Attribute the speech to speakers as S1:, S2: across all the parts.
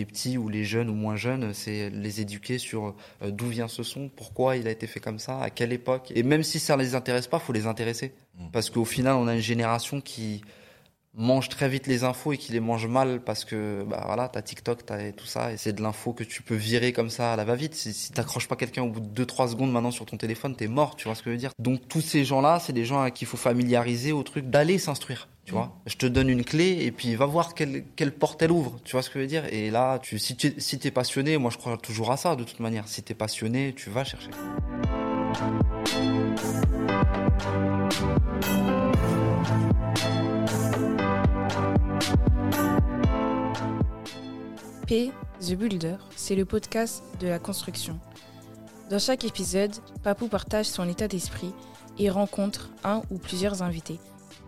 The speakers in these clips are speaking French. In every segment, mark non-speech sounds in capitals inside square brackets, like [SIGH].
S1: les petits ou les jeunes ou moins jeunes, c'est les éduquer sur euh, d'où vient ce son, pourquoi il a été fait comme ça, à quelle époque. Et même si ça les intéresse pas, faut les intéresser.
S2: Mm.
S1: Parce qu'au final, on a une génération qui mange très vite les infos et qui les mange mal parce que bah voilà t'as TikTok t'as tout ça et c'est de l'info que tu peux virer comme ça à la va vite si, si t'accroches pas quelqu'un au bout de 2-3 secondes maintenant sur ton téléphone t'es mort tu vois ce que je veux dire donc tous ces gens là c'est des gens à qui il faut familiariser au truc d'aller s'instruire tu vois. Je te donne une clé et puis va voir quelle, quelle porte elle ouvre tu vois ce que je veux dire. Et là tu si tu si t'es passionné moi je crois toujours à ça de toute manière. Si t'es passionné tu vas chercher.
S3: P, The Builder, c'est le podcast de la construction. Dans chaque épisode, Papou partage son état d'esprit et rencontre un ou plusieurs invités.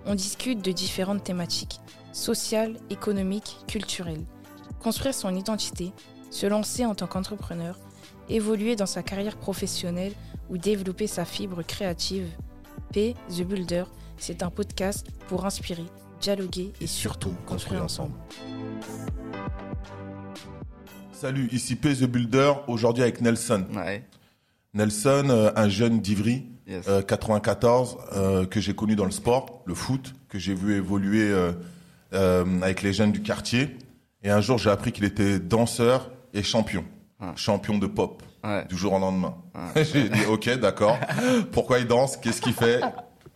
S3: On discute de différentes thématiques, sociales, économiques, culturelles. Construire son identité, se lancer en tant qu'entrepreneur, évoluer dans sa carrière professionnelle ou développer sa fibre créative. P, The Builder, c'est un podcast pour inspirer, dialoguer et, surtout construire ensemble.
S2: Salut, ici P The Builder, aujourd'hui avec Nelson.
S1: ouais
S2: Nelson, euh, un jeune d'Ivry,
S1: yes
S2: euh, 94, euh, que j'ai connu dans le sport, le foot, que j'ai vu évoluer euh, avec les jeunes du quartier. Et un jour, j'ai appris qu'il était danseur et champion.
S1: Ah.
S2: Champion de pop,
S1: ouais
S2: du jour au lendemain.
S1: Ah. [LAUGHS]
S2: j'ai dit, ok, d'accord. [LAUGHS] Pourquoi il danse? Qu'est-ce qu'il fait?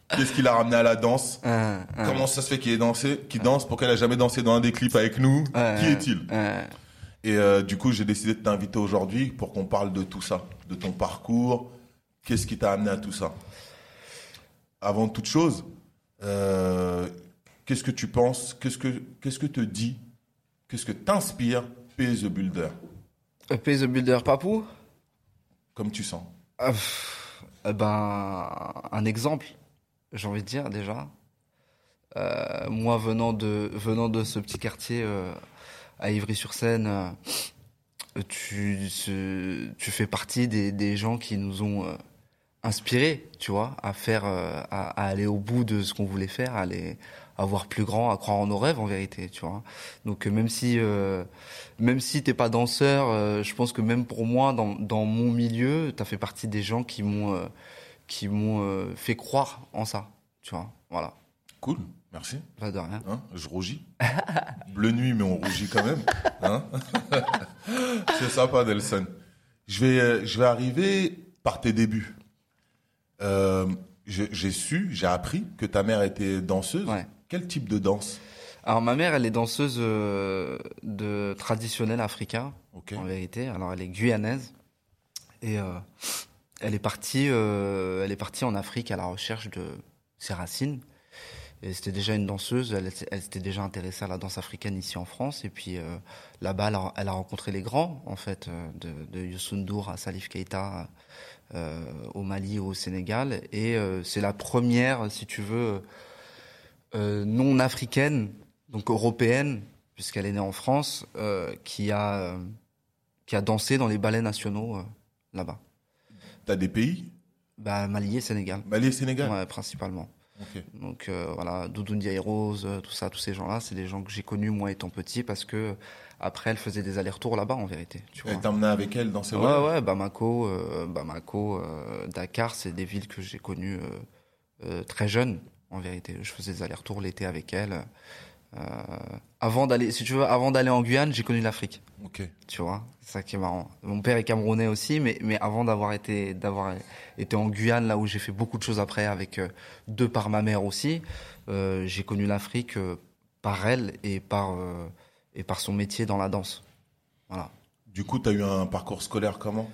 S2: Qu'est-ce qu'il a ramené à la danse?
S1: Ah, ah.
S2: Comment ça se fait qu'il ait dansé, qu'il danse? Pourquoi il a jamais dansé dans un des clips avec nous? Qui est-il? Et euh, du coup, j'ai décidé de t'inviter aujourd'hui pour qu'on parle de tout ça, de ton parcours. Qu'est-ce qui t'a amené à tout ça? Avant toute chose, euh, qu'est-ce que tu penses Qu'est-ce que qu'est-ce que te dit Qu'est-ce que t'inspire P the Builder?
S1: P The Builder Papou?
S2: Comme tu sens.
S1: Ah, eh ben, un exemple, j'ai envie de dire déjà. Euh, moi, venant de venant de ce petit quartier euh, à Ivry-sur-Seine, euh, tu ce- tu fais partie des, des gens qui nous ont inspirés, tu vois, à faire, euh, à, à aller au bout de ce qu'on voulait faire, à aller à voir plus grand, à croire en nos rêves en vérité, tu vois. Donc euh, même si euh, même si t'es pas danseur, euh, je pense que même pour moi, dans, dans mon milieu, t'as fait partie des gens qui m'ont euh, qui m'ont fait croire en ça, tu vois. Voilà,
S2: Cool, merci.
S1: pas de rien.
S2: Hein je rougis. [LAUGHS] Bleu nuit, mais on rougit quand même. Hein [LAUGHS] C'est sympa, Nelson. Je vais, je vais arriver par tes débuts. Euh, j'ai su, j'ai appris que ta mère était danseuse.
S1: Ouais.
S2: Quel type de danse?
S1: Alors ma mère, elle est danseuse euh, de traditionnel africain, en vérité. Alors elle est guyanaise et euh, elle est partie, euh, elle est partie en Afrique à la recherche de ses racines. Et c'était déjà une danseuse, elle, elle s'était déjà intéressée à la danse africaine ici en France. Et puis là-bas, elle a, elle a rencontré les grands, en fait, de, de Youssou N'Dour à Salif Keita au Mali, au Sénégal. Et euh, c'est la première, si tu veux, euh, non africaine, donc européenne, puisqu'elle est née en France, euh, qui a euh, qui a dansé dans les ballets nationaux euh, là-bas.
S2: T'as des pays?
S1: Bah Mali et Sénégal,
S2: Mali et Sénégal?
S1: Ouais, principalement. Donc euh, voilà, Doudou Ndiaye Rose, euh, tout ça, tous ces gens-là, c'est des gens que j'ai connus moi étant petit parce que après elle faisait des allers-retours là-bas en vérité. Tu vois.
S2: Elle t'a emmené avec elle dans ses
S1: Ouais,
S2: voyages
S1: ouais, Bamako, euh, Bamako, euh, Dakar, c'est des villes que j'ai connues euh, euh, très jeune, en vérité. Je faisais des allers-retours l'été avec elle. Euh, avant d'aller, si tu veux, avant d'aller en Guyane, j'ai connu l'Afrique.
S2: Ok.
S1: Tu vois, c'est ça qui est marrant. Mon père est camerounais aussi, mais mais avant d'avoir été d'avoir été en Guyane, là où j'ai fait beaucoup de choses après, avec euh, de par ma mère aussi, euh, j'ai connu l'Afrique euh, par elle et par et par son métier dans la danse. Voilà.
S2: Du coup, t'as eu un parcours scolaire comment?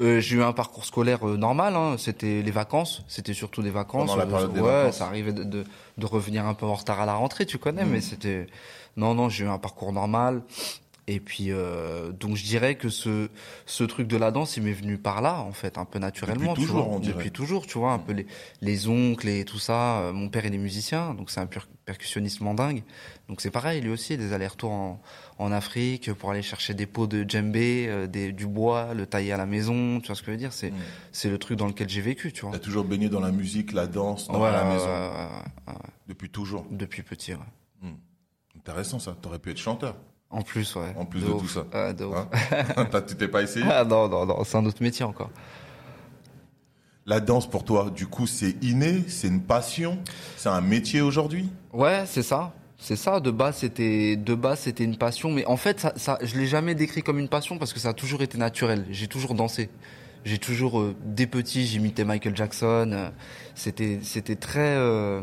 S1: Euh, j'ai eu un parcours scolaire euh, normal. Hein. C'était les vacances. C'était surtout des vacances.
S2: Pendant la
S1: Euh,
S2: des
S1: ouais,
S2: vacances.
S1: ça arrivait de, de, de revenir un peu en retard à la rentrée, tu connais.
S2: Mhm.
S1: Mais c'était non, non. J'ai eu un parcours normal. Et puis euh, donc je dirais que ce ce truc de la danse, il m'est venu par là en fait, un peu naturellement.
S2: Depuis
S1: tu
S2: toujours,
S1: vois.
S2: on dirait.
S1: Depuis toujours, tu vois, un peu les les oncles et tout ça. Euh, Mon père il est musicien, donc c'est un per- percussionniste mandingue. Donc c'est pareil, lui aussi des allers-retours en en Afrique pour aller chercher des pots de djembé, euh, des, du bois, le tailler à la maison. Tu vois ce que je veux dire? C'est
S2: Mm.
S1: c'est le truc dans lequel j'ai vécu, tu vois.
S2: T'as toujours baigné dans la musique, la danse, dans
S1: Ouais,
S2: la maison
S1: ouais, ouais.
S2: Depuis toujours.
S1: Depuis petit, ouais.
S2: Intéressant ça. T'aurais pu être chanteur.
S1: En plus, ouais.
S2: En plus de, tout ça.
S1: Ouais, de ouf.
S2: Hein [LAUGHS] T'as- tu t'es pas essayé
S1: Ah non, non, non, c'est un autre métier encore.
S2: La danse pour toi, du coup, c'est inné, c'est une passion, c'est un métier aujourd'hui?
S1: Ouais, c'est ça. C'est ça. De base, c'était de base, c'était une passion. Mais en fait, ça, ça, je l'ai jamais décrit comme une passion parce que ça a toujours été naturel. J'ai toujours dansé. J'ai toujours, euh, dès petit, j'imitais Michael Jackson. euh, C'était, c'était très. euh,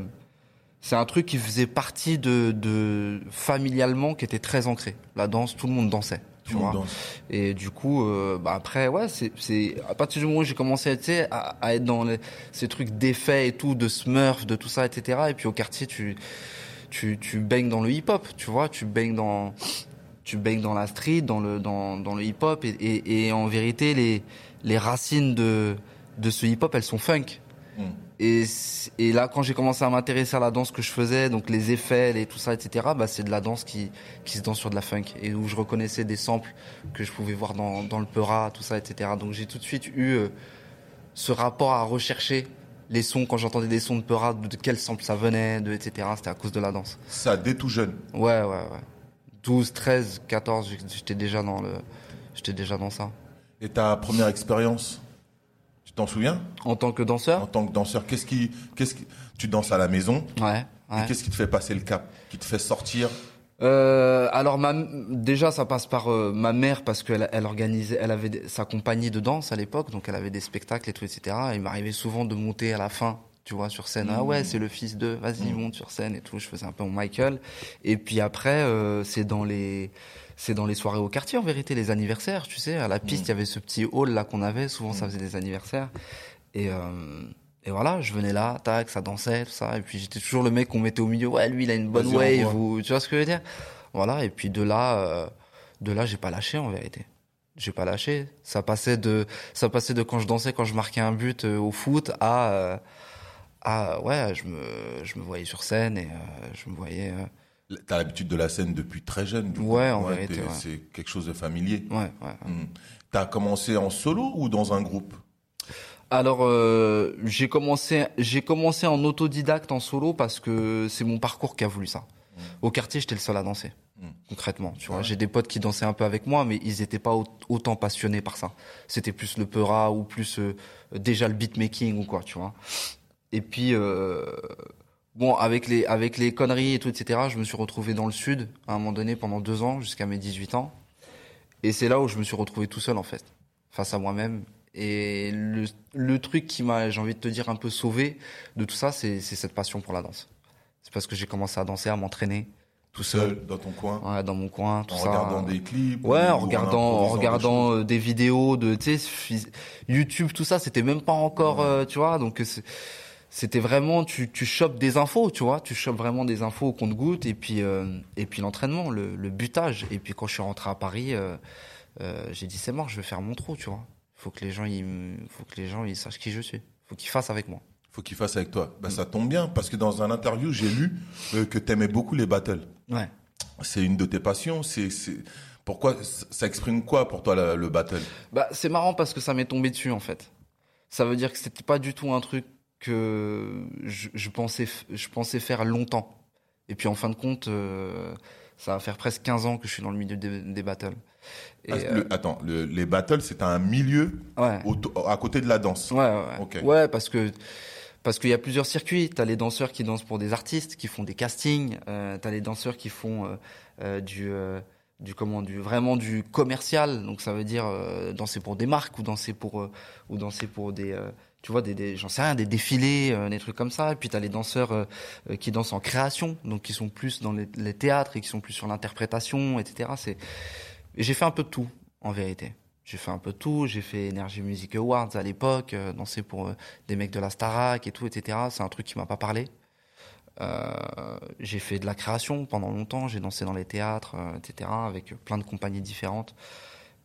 S1: c'est un truc qui faisait partie de, de familialement, qui était très ancré. La danse, tout le monde dansait. Tu
S2: Tout le monde
S1: vois.
S2: danse.
S1: Et du coup, euh, bah après, ouais, c'est, à partir du moment où j'ai commencé à, à être dans les, ces trucs d'effets et tout, de Smurf, de tout ça, etc. Et puis au quartier, tu, tu, tu baignes dans le hip-hop, tu vois, tu baignes dans, tu baignes dans la street, dans le, dans, dans le hip-hop. Et, et, et en vérité, les, les racines de, de ce hip-hop, elles sont funk.
S2: Mm.
S1: Et, là, quand j'ai commencé à m'intéresser à la danse que je faisais, donc les effets, les, tout ça, etc., bah, c'est de la danse qui, qui se danse sur de la funk. Et où je reconnaissais des samples que je pouvais voir dans, dans le Peura, tout ça, etc. Donc j'ai tout de suite eu euh, ce rapport à rechercher les sons, quand j'entendais des sons de Peura, de, de quel sample ça venait, de, etc. C'était à cause de la danse.
S2: Ça dès tout jeune.
S1: Ouais, ouais, ouais. 12, 13, 14, j'étais déjà dans le, j'étais déjà dans ça.
S2: Et ta première expérience, tu t'en souviens
S1: En tant que
S2: En
S1: danseur?
S2: tant que danseur, qu'est-ce qui, qu'est-ce qui, tu danses à la maison
S1: Ouais,
S2: et qu'est-ce qui te fait passer le cap, qui te fait sortir
S1: Euh, alors ma, déjà ça passe par euh, ma mère parce qu'elle elle organisait, elle avait des- sa compagnie de danse à l'époque, donc elle avait des spectacles et tout, etc. Et il m'arrivait souvent de monter à la fin, tu vois, sur scène. Ah ouais, c'est le fils de, vas-y
S2: Mhm.
S1: monte sur scène et tout. Je faisais un peu mon Michael. Et puis après, euh, c'est dans les, c'est dans les soirées au quartier en vérité, les anniversaires, tu sais. À la piste, il y avait ce petit hall là qu'on avait. Souvent, ça faisait des anniversaires. Et euh, et voilà, je venais là, tac, ça dansait, tout ça. Et puis j'étais toujours le mec qu'on mettait au milieu. Ouais, lui, il a une bonne wave. Ou, tu vois ce que je veux dire? Voilà. Et puis de là, euh, de là, j'ai pas lâché en vérité. J'ai pas lâché. Ça passait de, ça passait de quand je dansais, quand je marquais un but euh, au foot, à, euh, à ouais, je me, je me voyais sur scène et euh, je me voyais.
S2: T'as l'habitude de la scène depuis très jeune. du coup.
S1: Ouais, en vérité,
S2: t'es-
S1: ouais.
S2: C'est quelque chose de familier.
S1: ouais, ouais.
S2: Hmm. T'as commencé en solo ou dans un groupe?
S1: Alors euh, j'ai commencé j'ai commencé en autodidacte en solo parce que c'est mon parcours qui a voulu ça. Au quartier, j'étais le seul à danser.
S2: Mm.
S1: Concrètement, tu vois, j'ai des potes qui dansaient un peu avec moi mais ils étaient pas au- autant passionnés par ça. C'était plus le peura ou plus euh, déjà le beatmaking ou quoi, tu vois. Et puis euh, bon, avec les avec les conneries et tout etc, je me suis retrouvé dans le sud à un moment donné pendant deux ans jusqu'à mes 18 ans. Et c'est là où je me suis retrouvé tout seul en fait, face à moi-même. Et le, le truc qui m'a, j'ai envie de te dire, un peu sauvé de tout ça, c'est c'est cette passion pour la danse. C'est parce que j'ai commencé à danser, à m'entraîner tout seul,
S2: dans ton coin,
S1: ouais, dans mon coin, tout
S2: en
S1: ça.
S2: regardant des clips
S1: Ouais,
S2: ou
S1: en regardant, en
S2: des
S1: regardant euh, des vidéos de, tu sais, YouTube, tout ça, c'était même pas encore,
S2: Ouais.
S1: euh, tu vois, donc euh, c'est- c'était vraiment, tu, tu chopes des infos, tu vois, tu chopes vraiment des infos au compte-goutte et puis, euh, et puis l'entraînement, le, le butage. Et puis quand je suis rentré à Paris, euh, euh, j'ai dit c'est mort, je vais faire mon trou, tu vois. Faut que les gens, ils, faut que les gens, ils sachent qui je suis. Faut qu'ils fassent avec moi.
S2: Faut qu'il fasse avec toi. Bah, ça tombe bien parce que dans un interview, j'ai lu que t'aimais beaucoup les battles.
S1: Ouais.
S2: C'est une de tes passions. C'est, c'est... Pourquoi ça exprime quoi pour toi la- le battle?
S1: Bah, c'est marrant parce que ça m'est tombé dessus en fait. Ça veut dire que c'était pas du tout un truc que je, je pensais je pensais faire longtemps. Et puis en fin de compte, euh, ça va faire presque 15 ans que je suis dans le milieu des, des battles. Et,
S2: Ah,
S1: euh,
S2: Attends, le- les battles, c'est un milieu
S1: ouais.
S2: auto- à côté de la danse.
S1: Ouais, ouais, ouais.
S2: Ok.
S1: Ouais, parce que parce qu'il y a plusieurs circuits. T'as les danseurs qui dansent pour des artistes, qui font des castings. Euh, T'as les danseurs qui font euh, euh, du euh, du comment du vraiment du commercial. Donc ça veut dire euh, danser pour des marques ou danser pour euh, ou danser pour des euh, tu vois des, des j'en sais rien des défilés euh, des trucs comme ça. Et puis t'as les danseurs euh, euh, qui dansent en création, donc qui sont plus dans les, théâtres et qui sont plus sur l'interprétation, etc. C'est j'ai fait un peu de tout en vérité. J'ai fait un peu de tout. J'ai fait Energy Music Awards à l'époque, euh, danser pour euh, des mecs de la Starac et tout, etc. C'est un truc qui m'a pas parlé. Euh, j'ai fait de la création pendant longtemps. J'ai dansé dans les théâtres, etc. Avec plein de compagnies différentes.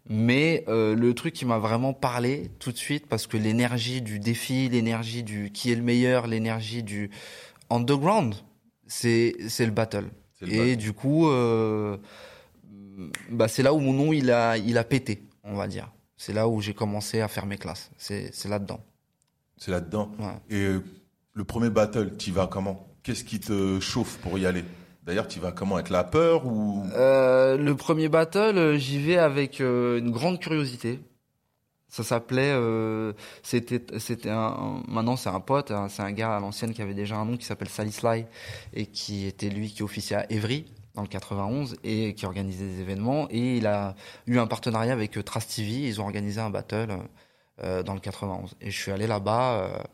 S1: Mais euh, le truc qui m'a vraiment parlé tout de suite, parce que l'énergie du défi, l'énergie du qui est le meilleur, l'énergie du underground, c'est c'est le battle.
S2: Le
S1: Et
S2: battle.
S1: du coup, euh, bah c'est là où mon nom il a il a pété, on va dire. C'est là où j'ai commencé à faire mes classes. C'est c'est là-dedans.
S2: C'est là-dedans.
S1: Ouais.
S2: Et euh, le premier battle, t'y vas comment? Qu'est-ce qui te chauffe pour y aller? D'ailleurs, tu vas comment Avec la peur ou?
S1: Euh, le premier battle, euh, j'y vais avec euh, une grande curiosité. Ça s'appelait, c'était, c'était un, maintenant c'est un pote, hein, c'est un gars à l'ancienne qui avait déjà un nom qui s'appelle Sally Sly et qui était lui qui officiait à Evry dans le 91 et qui organisait des événements et il a eu un partenariat avec Trace TV, ils ont organisé un battle dans le 91 et je suis allé là-bas.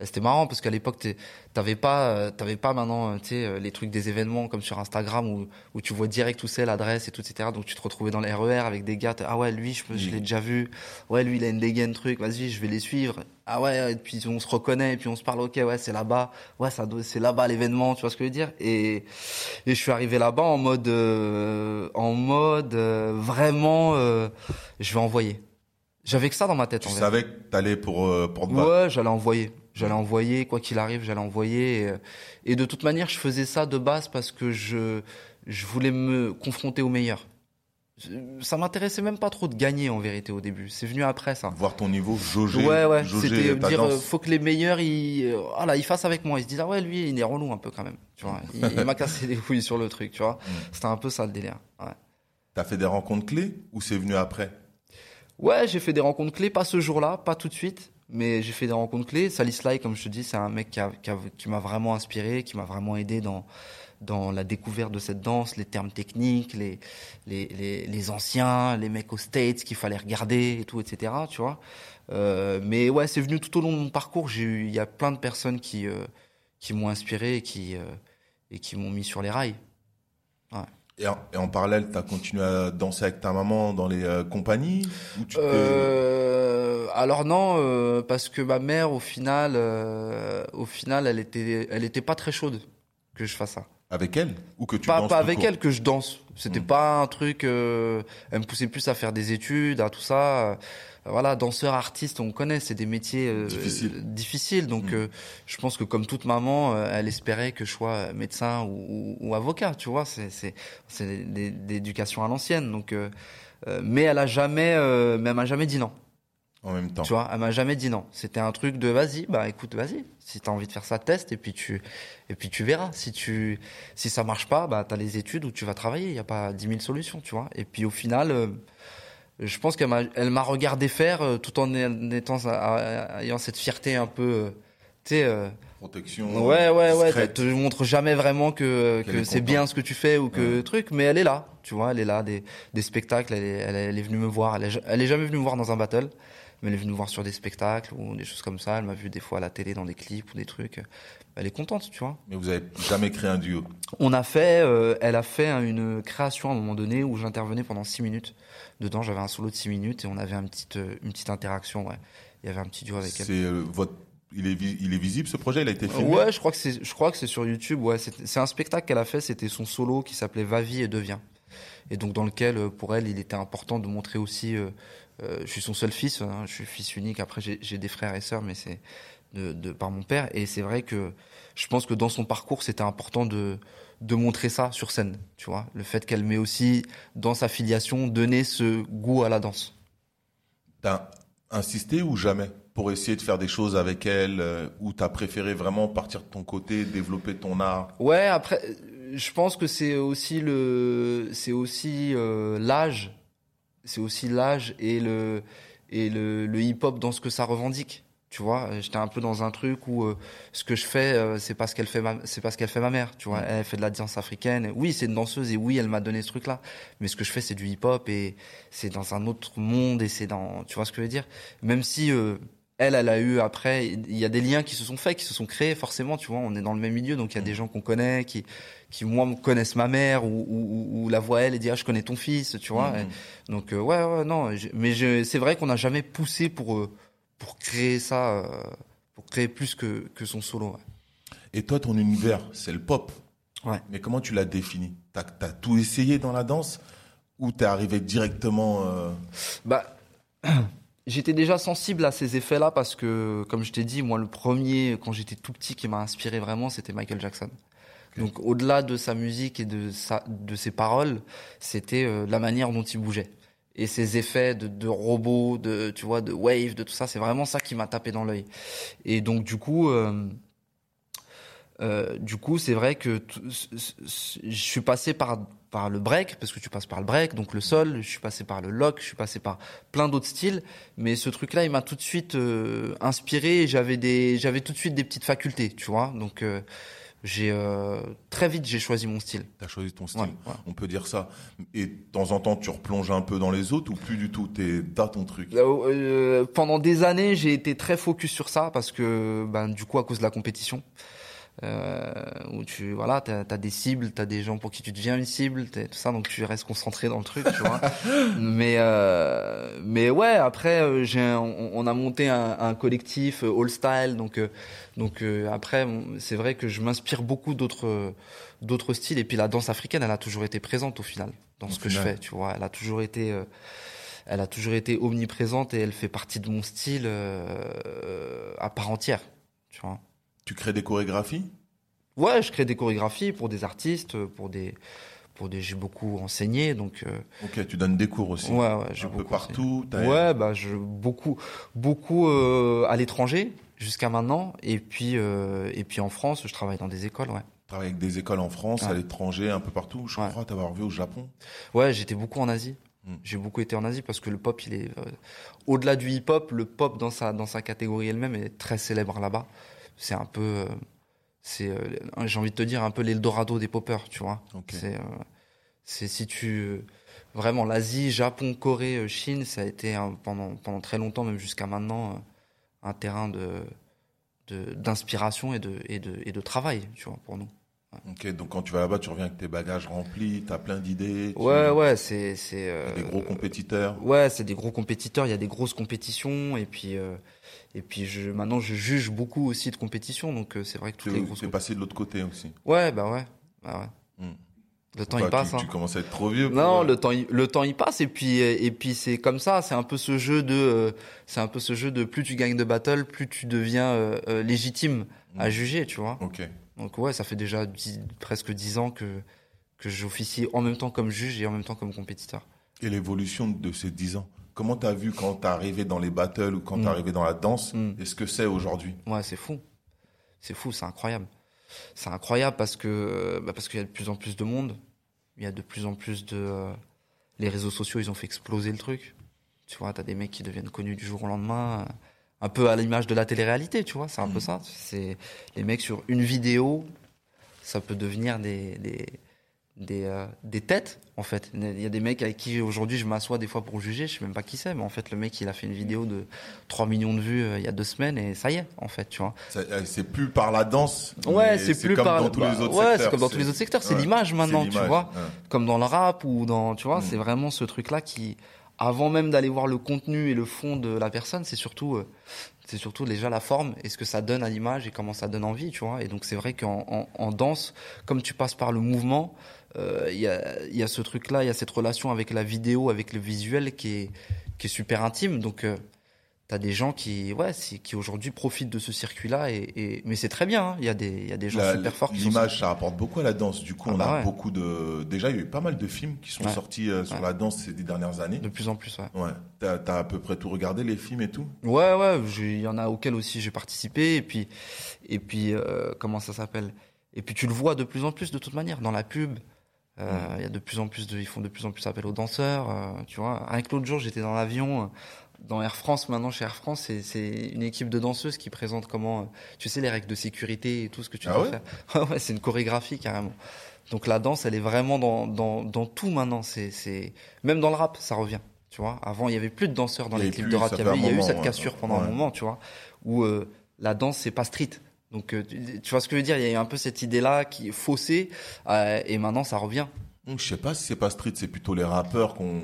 S1: Euh, C'était marrant parce qu'à l'époque, t'avais pas, euh, t'avais pas maintenant, euh, tu sais, les trucs des événements comme sur Instagram où, où tu vois direct où c'est l'adresse et tout, etc. Donc tu te retrouvais dans les RER avec des gars, ah ouais, lui, je, l'ai déjà vu. Ouais, lui, il a une dégaine, truc. Vas-y, je vais les suivre. Ah ouais, et puis on se reconnaît et puis on se parle. Ok, ouais, c'est là-bas. Ouais, ça c'est là-bas l'événement. Tu vois ce que je veux dire? Et et je suis arrivé là-bas en mode, euh, en mode euh, vraiment, euh, je vais envoyer. J'avais que ça dans ma tête.
S2: tu
S1: en
S2: savais que t'allais pour euh, pour te battre?
S1: Ouais, j'allais envoyer. J'allais envoyer, quoi qu'il arrive, j'allais envoyer. Et, euh, et de toute manière, je faisais ça de base parce que je, je voulais me confronter aux meilleurs. Je- Ça m'intéressait même pas trop de gagner en vérité au début. C'est venu après ça.
S2: Voir ton niveau, jauger,
S1: ouais, ouais. C'était
S2: ta
S1: dire, euh,
S2: danse.
S1: faut que les meilleurs, ils, euh, ah là, ils fassent avec moi. Ils se disent, ah ouais, lui, il est relou un peu quand même. Tu vois, il, il m'a cassé les couilles sur le truc, tu vois. [LAUGHS]
S2: Mm.
S1: C'était un peu ça le délire. Ouais.
S2: T'as fait des rencontres clés ou c'est venu après?
S1: Ouais, j'ai fait des rencontres clés, pas ce jour-là, pas tout de suite, mais j'ai fait des rencontres clés. Sally Sly, comme je te dis, c'est un mec qui, m'a vraiment inspiré, qui m'a vraiment aidé dans dans la découverte de cette danse, les termes techniques, les les, les, anciens, les mecs aux States qu'il fallait regarder et tout, etc. Tu vois. Euh, mais ouais, c'est venu tout au long de mon parcours. Il y a plein de personnes qui euh, qui m'ont inspiré et qui euh, et qui m'ont mis sur les rails.
S2: Et en, et en parallèle, t'as continué à danser avec ta maman dans les euh, compagnies ou tu
S1: Euh, alors non, euh, parce que ma mère, au final, euh, au final, elle était, elle était pas très chaude que je fasse ça.
S2: avec elle ou que tu
S1: Pas,
S2: danses
S1: pas avec elle que je danse. C'était
S2: Mm.
S1: pas un truc. euh, elle me poussait plus à faire des études, à tout ça. Voilà, danseur, artiste, on connaît, c'est des métiers euh,
S2: Difficiles.
S1: difficiles. Donc,
S2: Mm.
S1: euh, je pense que comme toute maman, euh, elle espérait que je sois médecin ou, ou- ou avocat. Tu vois, c'est c'est c'est à l'ancienne. Donc, euh, euh, mais elle a jamais, euh, mais elle m'a jamais dit non.
S2: en même temps.
S1: Tu vois, elle m'a jamais dit non. C'était un truc de vas-y, bah écoute, vas-y. Si t'as envie de faire ça, teste et puis tu et puis tu verras. Si tu si ça marche pas, bah t'as les études où tu vas travailler. Il y a pas dix mille solutions, tu vois. Et puis au final, euh, je pense qu'elle m'a elle m'a regardé faire euh, tout en étant ayant cette fierté un peu, euh, tu sais. euh,
S2: Protection.
S1: Ouais, ouais, ouais. Elle te montre jamais vraiment que,
S2: Qu'elle
S1: que
S2: est
S1: c'est
S2: contente.
S1: bien ce que tu fais ou que
S2: Ouais.
S1: truc, mais elle est là. Tu vois, elle est là, des, des spectacles, elle est, elle, est- elle est venue me voir. Elle est, elle est jamais venue me voir dans un battle, elle est venue me voir sur des spectacles ou des choses comme ça. Elle m'a vu des fois à la télé dans des clips ou des trucs. Elle est contente, tu vois.
S2: Mais vous avez jamais créé un duo?
S1: On a fait, euh, elle a fait une création à un moment donné où j'intervenais pendant six minutes. Dedans, j'avais un solo de six minutes et on avait une petite, euh, une petite interaction, ouais. Il y avait un petit duo avec elle.
S2: C'est euh, votre. Il est, il est visible ce projet? Il a été filmé?
S1: Ouais, je crois que c'est, je crois que c'est sur YouTube. Ouais, c'est, un spectacle qu'elle a fait. C'était son solo qui s'appelait Va vie et devient. Et donc dans lequel, pour elle, il était important de montrer aussi. euh, euh, je suis son seul fils. hein, je suis fils unique. Après, j'ai, des frères et sœurs, mais c'est de, de par mon père. Et c'est vrai que je pense que dans son parcours, c'était important de de montrer ça sur scène. Tu vois, le fait qu'elle met aussi dans sa filiation donner ce goût à la danse.
S2: T'as insisté ou jamais pour essayer de faire des choses avec elle euh, ou t'as préféré vraiment partir de ton côté, développer ton art?
S1: Ouais, après, je pense que c'est aussi le, c'est aussi euh, l'âge, c'est aussi l'âge et le et le, le hip-hop dans ce que ça revendique. Tu vois, j'étais un peu dans un truc où euh, ce que je fais, euh, c'est pas ce qu'elle fait, ma, c'est pas ce qu'elle fait ma mère. Tu vois, elle fait de la danse africaine. Oui, c'est une danseuse et oui, elle m'a donné ce truc-là. Mais ce que je fais, c'est du hip-hop et c'est dans un autre monde et c'est dans, tu vois ce que je veux dire. Même si euh, elle, elle a eu après, il y a des liens qui se sont faits, qui se sont créés forcément, tu vois, on est dans le même milieu, donc il y a des gens qu'on connaît, qui, qui moi connaissent ma mère ou, ou, ou la voient elle et dit ah je connais ton fils, tu vois.
S2: Mhm.
S1: Et donc euh, ouais, ouais, non, mais c'est vrai qu'on n'a jamais poussé pour euh, pour créer ça, euh, pour créer plus que que son solo. ouais.
S2: Et toi, ton univers, c'est le pop.
S1: Ouais.
S2: Mais comment tu l'as défini? T'as as tout essayé dans la danse? Ou t'es arrivé directement euh,
S1: Bah, [CLEARS THROAT] j'étais déjà sensible à ces effets-là parce que, comme je t'ai dit, moi, le premier, quand j'étais tout petit, qui m'a inspiré vraiment, c'était Michael Jackson. Donc, au-delà de sa musique et de sa, de ses paroles, c'était euh, la manière dont il bougeait. Et ces effets de, de robots, de, tu vois, de wave, de tout ça, c'est vraiment ça qui m'a tapé dans l'œil. Et donc, du coup, euh, Euh, du coup, c'est vrai que je suis passé par par le break parce que tu passes par le break, donc le sol. Je suis passé par le lock, je suis passé par plein d'autres styles. Mais ce truc-là, il m'a tout de suite euh, inspiré. J'avais des j'avais tout de suite des petites facultés, tu vois. Donc euh, j'ai euh, très vite j'ai choisi mon style.
S2: T'as choisi ton style.
S1: Ouais, ouais.
S2: On peut dire ça. Et de temps en temps, tu replonges un peu dans les autres ou plus du tout? T'es dans ton truc?
S1: Euh, pendant des années, j'ai été très focus sur ça parce que, ben, du coup, à cause de la compétition, où tu, voilà, t'as as des cibles, t'as des gens pour qui tu deviens une cible, tout ça, donc tu restes concentré dans le truc, tu vois. [LAUGHS] mais, euh, mais ouais, après, euh, j'ai, on, on a monté un, un collectif euh, All Style, donc, euh, donc euh, après, c'est vrai que je m'inspire beaucoup d'autres, d'autres styles, et puis la danse africaine, elle a toujours été présente au final dans
S2: Au
S1: ce que je fais, tu vois. Elle a toujours été euh, elle a toujours été omniprésente et elle fait partie de mon style euh, à part entière. Tu vois.
S2: Tu crées des chorégraphies?
S1: Ouais, je crée des chorégraphies pour des artistes, pour des, pour des. J'ai beaucoup enseigné, donc. euh,
S2: Ok, tu donnes des cours aussi.
S1: ouais, ouais, j'ai
S2: un peu partout.
S1: Ouais, bah je beaucoup, beaucoup euh, à l'étranger jusqu'à maintenant, et puis euh, et puis en France, je travaille dans des écoles, ouais.
S2: Tu travailles avec des écoles en France,
S1: Ouais.
S2: à l'étranger, un peu partout. Je
S1: Ouais.
S2: crois t'avoir vu au Japon.
S1: Ouais, j'étais beaucoup en Asie.
S2: Mm.
S1: J'ai beaucoup été en Asie parce que le pop, il est euh, au-delà du hip-hop. Le pop dans sa dans sa catégorie elle-même est très célèbre là-bas. C'est un peu, euh, c'est, euh, j'ai envie de te dire un peu l'Eldorado des poppers, tu vois. C'est, euh, c'est si tu vraiment l'Asie, Japon, Corée, Chine, ça a été pendant pendant très longtemps, même jusqu'à maintenant, un terrain de d'inspiration et de, et, de, et de travail, tu vois, pour nous.
S2: Ok, donc quand tu vas là-bas, tu reviens avec tes bagages remplis, t'as plein d'idées. tu-
S1: Ouais, ouais, c'est, c'est, euh,
S2: Des gros compétiteurs.
S1: Ouais, c'est des gros compétiteurs. Il y a des grosses compétitions et puis euh, et puis je maintenant je juge beaucoup aussi de compétitions. Donc euh, c'est vrai que toutes les
S2: Tu
S1: grosses.
S2: es passé de l'autre côté aussi.
S1: Ouais, bah ouais, bah ouais.
S2: Hmm.
S1: Le temps
S2: Bah,
S1: il passe.
S2: tu,
S1: hein.
S2: tu commences à être trop vieux.
S1: Non,
S2: euh,
S1: le temps, il- le temps il passe et puis et puis c'est comme ça. C'est un peu ce jeu de, euh, c'est un peu ce jeu de plus tu gagnes de battle, plus tu deviens euh, légitime à
S2: Mm.
S1: juger, tu vois.
S2: Ok.
S1: Donc ouais, ça fait déjà dix- presque dix ans que que j'officie en même temps comme juge et en même temps comme compétiteur.
S2: Et l'évolution de ces 10 ans? Comment t'as vu quand t'es arrivé dans les battles ou quand t'es
S1: Mm.
S2: arrivé dans la danse
S1: Mm.
S2: et ce que c'est aujourd'hui?
S1: Ouais, c'est fou. C'est fou, c'est incroyable. C'est incroyable parce que bah parce qu'il y a de plus en plus de monde. Il y a de plus en plus de euh, les réseaux sociaux, ils ont fait exploser le truc. Tu vois, t'as des mecs qui deviennent connus du jour au lendemain, euh, un peu à l'image de la télé-réalité, tu vois, c'est un peu
S2: Mhm.
S1: ça. C'est les mecs sur une vidéo, ça peut devenir des des des, euh, des têtes en fait. Il y a des mecs avec qui aujourd'hui je m'assois des fois pour juger, je sais même pas qui c'est, mais en fait le mec il a fait une vidéo de 3 millions de vues euh, il y a deux semaines et ça y est en fait, tu vois.
S2: Euh, C'est plus par la danse.
S1: Ouais, c'est plus
S2: comme
S1: par
S2: dans tous
S1: bah,
S2: les autres
S1: ouais, c'est comme dans tous les autres secteurs, c'est
S2: ouais,
S1: l'image maintenant, tu vois.
S2: ouais.
S1: Comme dans le rap ou dans, tu vois,
S2: Mm.
S1: c'est vraiment ce truc-là qui, avant même d'aller voir le contenu et le fond de la personne, c'est surtout, euh, c'est surtout déjà la forme et ce que ça donne à l'image et comment ça donne envie, tu vois. Et donc c'est vrai qu'en en, en danse, comme tu passes par le mouvement, euh, il y a, y a ce truc-là, il y a cette relation avec la vidéo, avec le visuel qui est, qui est super intime. Donc euh, T'as des gens qui, ouais, qui aujourd'hui profitent de ce circuit-là et, et mais c'est très bien. hein. Il y a des, il y a des gens
S2: La-
S1: super forts
S2: L'image, ça rapporte beaucoup à la danse. Du coup,
S1: Ah
S2: on
S1: bah
S2: a
S1: ouais.
S2: beaucoup de. Déjà, il y a eu pas mal de films qui sont
S1: Ouais.
S2: sortis euh, sur
S1: Ouais.
S2: la danse ces dernières années.
S1: de plus en plus. Ouais.
S2: Ouais. T'as as à peu près tout regardé, les films et tout?
S1: Ouais, ouais, il y en a auxquels aussi j'ai participé, et puis, et puis euh, comment ça s'appelle? Et puis tu le vois de plus en plus de toute manière dans la pub. Euh, Il
S2: Mm.
S1: y a de plus en plus de, ils font de plus en plus appel aux danseurs, euh, tu vois. Que l'autre jour, j'étais dans l'avion, euh, dans Air France. Maintenant, chez Air France, c'est- c'est une équipe de danseuses qui présente comment, tu sais, les règles de sécurité et tout ce que tu
S2: Ah
S1: dois
S2: ouais?
S1: faire. [LAUGHS] ouais, c'est une chorégraphie carrément. Donc la danse, elle est vraiment dans, dans, dans tout maintenant. C'est, c'est même dans le rap, ça revient. Tu vois, avant il y avait plus de danseurs dans
S2: Il
S1: les clips
S2: plus,
S1: de rap. Il y, avait, il a eu cette cassure pendant un moment, tu vois, où euh, la danse c'est pas street. Donc euh, tu, tu vois ce que je veux dire? Il y a eu un peu cette idée-là qui est faussée, euh, et maintenant ça revient.
S2: Hum, Je sais pas si c'est pas street, c'est plutôt les rappeurs qu'on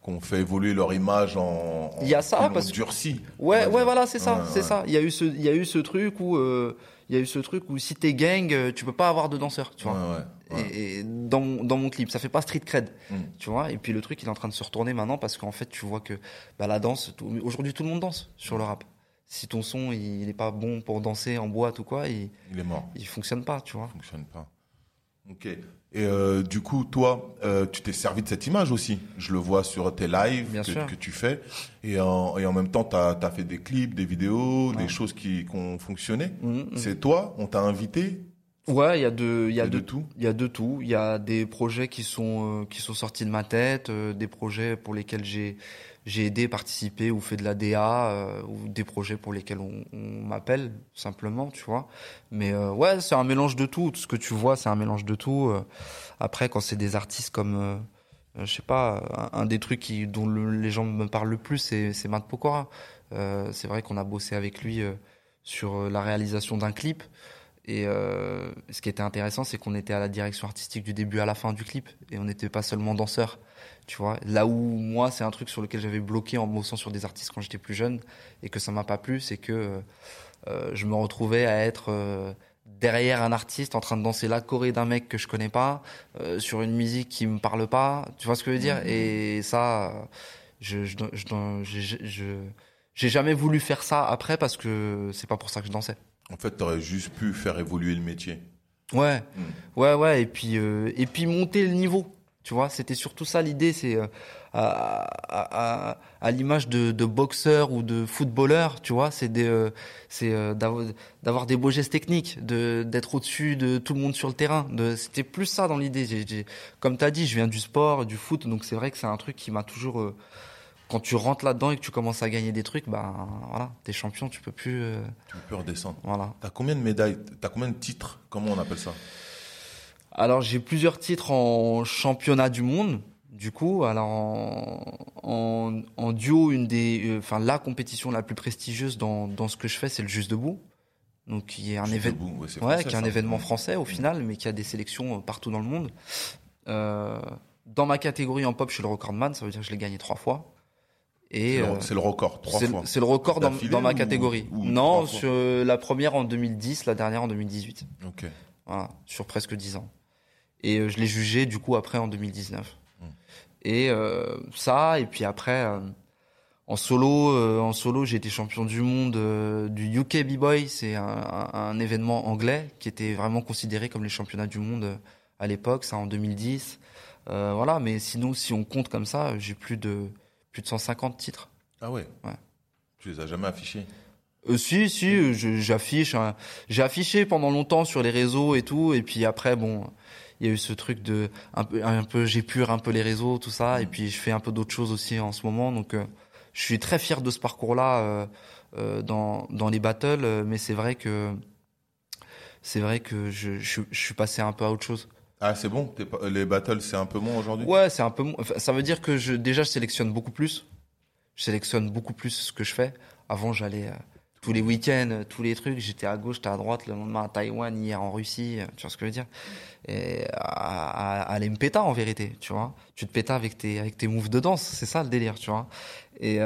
S2: qu'on fait évoluer leur image en.
S1: Il y a ça, parce que-
S2: durci.
S1: Ouais, ouais, voilà, c'est ça,
S2: Ouais,
S1: c'est
S2: ouais.
S1: ça. Il y a eu ce, il y a eu ce truc où, euh, il y a eu ce truc où si t'es gang, tu peux pas avoir de danseur, tu vois.
S2: Ouais.
S1: Et, et dans, mon- dans mon clip, ça fait pas street cred,
S2: Mm.
S1: tu vois. Et puis le truc, il est en train de se retourner maintenant parce qu'en fait, tu vois que bah, la danse, aujourd'hui tout le monde danse sur le rap. Si ton son il est pas bon pour danser en boîte ou quoi, il,
S2: Il est mort.
S1: il fonctionne pas, tu vois.
S2: Ça fonctionne pas. Ok. Et euh, du coup, toi, euh, tu t'es servi de cette image aussi. Je le vois sur tes lives que, que tu fais. Et en, et en même temps, tu as, fait des clips, des vidéos,
S1: Ouais.
S2: des choses qui, qui ont fonctionné.
S1: Mhm, mhm.
S2: C'est toi, on t'a invité
S1: Ouais, il y a de, il y a de,
S2: de tout
S1: il y a de tout. Il y a des projets qui sont euh, qui sont sortis de ma tête, euh, des projets pour lesquels j'ai j'ai aidé, participé ou fait de la DA, euh, ou des projets pour lesquels on, on m'appelle simplement, tu vois. Mais euh, ouais, c'est un mélange de tout. Tout ce que tu vois, c'est un mélange de tout. Euh, Après, quand c'est des artistes comme euh, je sais pas, un, un des trucs qui, dont le- les gens me parlent le plus, c'est c'est Matt Pokora. Euh, c'est vrai qu'on a bossé avec lui euh, sur la réalisation d'un clip. Et euh, ce qui était intéressant, c'est qu'on était à la direction artistique du début à la fin du clip, et on n'était pas seulement danseur. Tu vois, là où moi, c'est un truc sur lequel j'avais bloqué en bossant sur des artistes quand j'étais plus jeune, et que ça m'a pas plu, c'est que euh, euh, je me retrouvais à être euh, derrière un artiste en train de danser la choré d'un mec que je connais pas, euh, sur une musique qui me parle pas. Tu vois ce que je veux dire? Et ça, je, je, je, je- j'ai jamais voulu faire ça après parce que c'est pas pour ça que je dansais.
S2: En fait, tu aurais juste pu faire évoluer le métier.
S1: Ouais,
S2: Mm.
S1: ouais, ouais, et puis euh, et puis monter le niveau. Tu vois, c'était surtout ça l'idée, c'est euh, à, à, à, à l'image de, de boxeur ou de footballeur, tu vois, c'est euh, d'avoir des beaux gestes techniques, de d'être au-dessus de tout le monde sur le terrain. C'était plus ça dans l'idée. Comme t'as dit, je viens du sport, du foot, donc c'est vrai que c'est un truc qui m'a toujours quand tu rentres là-dedans et que tu commences à gagner des trucs, bah voilà, t'es champion, tu peux plus, euh,
S2: Tu peux plus redescendre.
S1: voilà.
S2: T'as combien de médailles T'as combien de titres? Comment on appelle ça?
S1: Alors j'ai plusieurs titres en championnat du monde. Du coup, alors en, en, en duo, une des, euh, enfin la compétition la plus prestigieuse dans, dans ce que je fais, c'est le Juste debout. Donc qui est un
S2: debout, ouais,
S1: ouais, qui est un événement français au final, mais qui a des sélections euh, partout dans le monde. Euh, dans ma catégorie en pop, je suis le recordman, ça veut dire que je l'ai gagné trois fois. Et
S2: C'est le-
S1: euh,
S2: C'est le record, trois
S1: c'est
S2: fois.
S1: le- c'est le record dans, ma catégorie.
S2: ou
S1: non, sur la première en 2010, la dernière en 2018.
S2: Ok.
S1: Voilà, sur presque 10 ans. Et euh, je l'ai jugé du coup après en 2019.
S2: Hmm.
S1: Et euh, ça, et puis après, euh, en solo, euh, en solo, j'ai été champion du monde du UK B-Boy. C'est un, un- un événement anglais qui était vraiment considéré comme les championnats du monde à l'époque, ça en 2010. Euh, voilà, mais sinon, si on compte comme ça, j'ai plus de plus de 150 titres.
S2: Ah ouais
S1: Ouais.
S2: Tu les as jamais affichés?
S1: Euh, si, si, euh, j'affiche. hein. J'ai affiché pendant longtemps sur les réseaux et tout, et puis après, bon, il y a eu ce truc de un peu, un peu, j'épure un peu les réseaux, tout ça, et puis je fais un peu d'autres choses aussi en ce moment, donc euh, je suis très fier de ce parcours-là euh, euh, dans dans les battles, mais c'est vrai que c'est vrai que je, je, je suis passé un peu à autre chose.
S2: Ah, c'est bon Les battles, c'est un peu moins aujourd'hui?
S1: Ouais, c'est un peu. mo- enfin, ça veut dire que je déjà je sélectionne beaucoup plus. Je sélectionne beaucoup plus ce que je fais. Avant, j'allais euh, tous les week-ends, euh, tous les trucs. J'étais à gauche, j'étais à droite. Le lendemain à Taïwan, hier en Russie. euh, Tu vois ce que je veux dire? Et à, à, aller me péta en vérité. Tu vois? Tu te pétas avec tes avec tes moves de danse. C'est ça le délire. Tu vois? Et